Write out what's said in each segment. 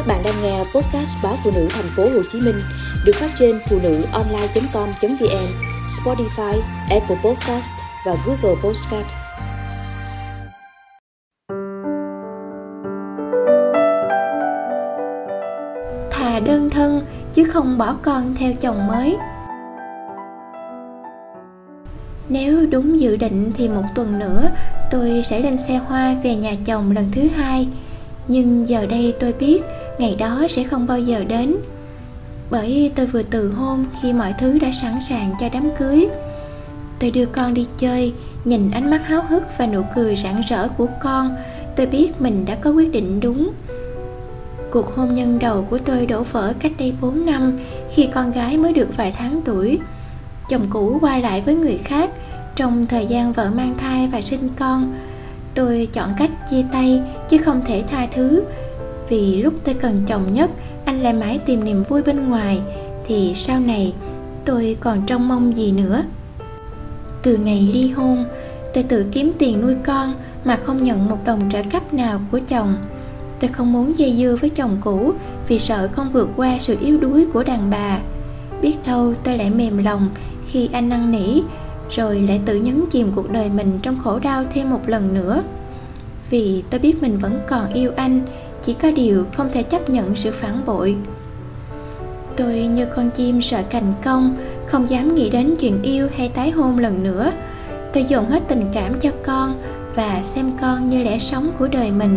Các bạn đang nghe podcast báo phụ nữ thành phố Hồ Chí Minh được phát trên phụ nữ online.com.vn, Spotify, Apple Podcast và Google Podcast. Thà đơn thân chứ không bỏ con theo chồng mới. Nếu đúng dự định thì một tuần nữa tôi sẽ lên xe hoa về nhà chồng lần thứ hai nhưng giờ đây tôi biết ngày đó sẽ không bao giờ đến. Bởi tôi vừa từ hôn khi mọi thứ đã sẵn sàng cho đám cưới. Tôi đưa con đi chơi, nhìn ánh mắt háo hức và nụ cười rạng rỡ của con. Tôi biết mình đã có quyết định đúng. Cuộc hôn nhân đầu của tôi đổ vỡ cách đây 4 năm khi con gái mới được vài tháng tuổi. Chồng cũ qua lại với người khác trong thời gian vợ mang thai và sinh con. Tôi chọn cách chia tay chứ không thể tha thứ vì lúc tôi cần chồng nhất, anh lại mãi tìm niềm vui bên ngoài, thì sau này tôi còn trông mong gì nữa? Từ ngày ly hôn, tôi tự kiếm tiền nuôi con mà không nhận một đồng trợ cấp nào của chồng. Tôi không muốn dây dưa với chồng cũ vì sợ không vượt qua sự yếu đuối của đàn bà. Biết đâu tôi lại mềm lòng khi anh năn nỉ, rồi lại tự nhấn chìm cuộc đời mình trong khổ đau thêm một lần nữa. Vì tôi biết mình vẫn còn yêu anh chỉ có điều không thể chấp nhận sự phản bội. Tôi như con chim sợ cành công, không dám nghĩ đến chuyện yêu hay tái hôn lần nữa. Tôi dồn hết tình cảm cho con và xem con như lẽ sống của đời mình.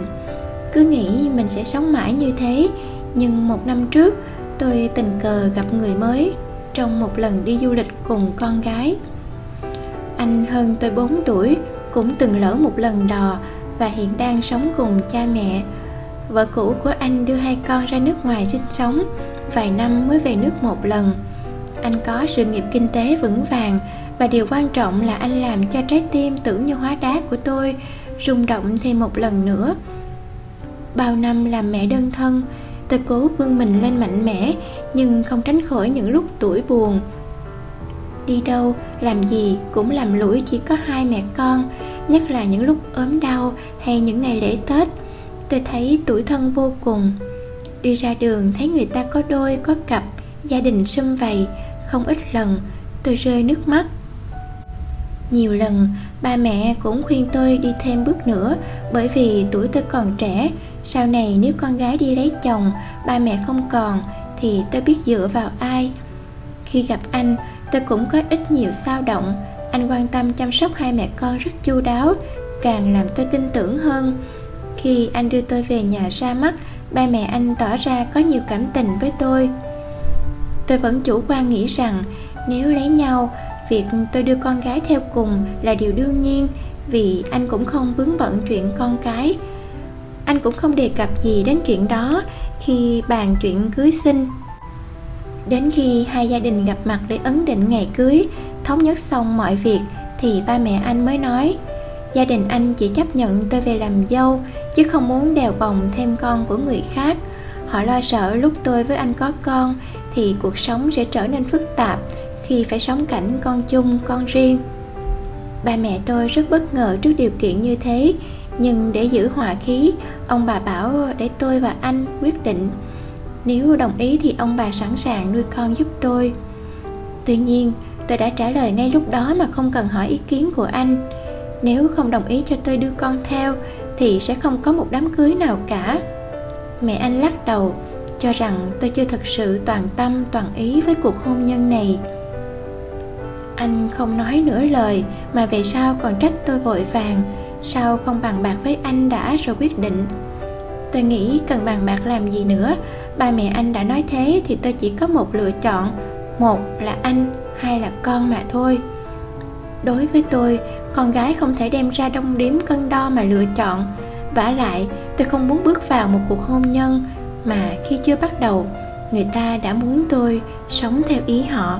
Cứ nghĩ mình sẽ sống mãi như thế, nhưng một năm trước, tôi tình cờ gặp người mới trong một lần đi du lịch cùng con gái. Anh hơn tôi 4 tuổi, cũng từng lỡ một lần đò và hiện đang sống cùng cha mẹ vợ cũ của anh đưa hai con ra nước ngoài sinh sống, vài năm mới về nước một lần. Anh có sự nghiệp kinh tế vững vàng và điều quan trọng là anh làm cho trái tim tưởng như hóa đá của tôi rung động thêm một lần nữa. Bao năm làm mẹ đơn thân, tôi cố vươn mình lên mạnh mẽ nhưng không tránh khỏi những lúc tuổi buồn. Đi đâu, làm gì cũng làm lũi chỉ có hai mẹ con, nhất là những lúc ốm đau hay những ngày lễ tết tôi thấy tuổi thân vô cùng. Đi ra đường thấy người ta có đôi, có cặp, gia đình sum vầy. Không ít lần tôi rơi nước mắt. Nhiều lần ba mẹ cũng khuyên tôi đi thêm bước nữa, bởi vì tuổi tôi còn trẻ. Sau này nếu con gái đi lấy chồng, ba mẹ không còn thì tôi biết dựa vào ai. Khi gặp anh, tôi cũng có ít nhiều sao động. Anh quan tâm chăm sóc hai mẹ con rất chu đáo, càng làm tôi tin tưởng hơn khi anh đưa tôi về nhà ra mắt, ba mẹ anh tỏ ra có nhiều cảm tình với tôi. Tôi vẫn chủ quan nghĩ rằng, nếu lấy nhau, việc tôi đưa con gái theo cùng là điều đương nhiên, vì anh cũng không vướng bận chuyện con cái. Anh cũng không đề cập gì đến chuyện đó khi bàn chuyện cưới sinh. Đến khi hai gia đình gặp mặt để ấn định ngày cưới, thống nhất xong mọi việc, thì ba mẹ anh mới nói gia đình anh chỉ chấp nhận tôi về làm dâu, chứ không muốn đèo bồng thêm con của người khác. Họ lo sợ lúc tôi với anh có con, thì cuộc sống sẽ trở nên phức tạp khi phải sống cảnh con chung, con riêng. Ba mẹ tôi rất bất ngờ trước điều kiện như thế, nhưng để giữ hòa khí, ông bà bảo để tôi và anh quyết định. Nếu đồng ý thì ông bà sẵn sàng nuôi con giúp tôi. Tuy nhiên, tôi đã trả lời ngay lúc đó mà không cần hỏi ý kiến của anh nếu không đồng ý cho tôi đưa con theo, thì sẽ không có một đám cưới nào cả. Mẹ anh lắc đầu, cho rằng tôi chưa thực sự toàn tâm, toàn ý với cuộc hôn nhân này. Anh không nói nửa lời, mà về sau còn trách tôi vội vàng, sao không bàn bạc với anh đã rồi quyết định. Tôi nghĩ cần bàn bạc làm gì nữa. Ba mẹ anh đã nói thế thì tôi chỉ có một lựa chọn, một là anh, hai là con mà thôi đối với tôi, con gái không thể đem ra đông điếm cân đo mà lựa chọn. Vả lại, tôi không muốn bước vào một cuộc hôn nhân mà khi chưa bắt đầu, người ta đã muốn tôi sống theo ý họ.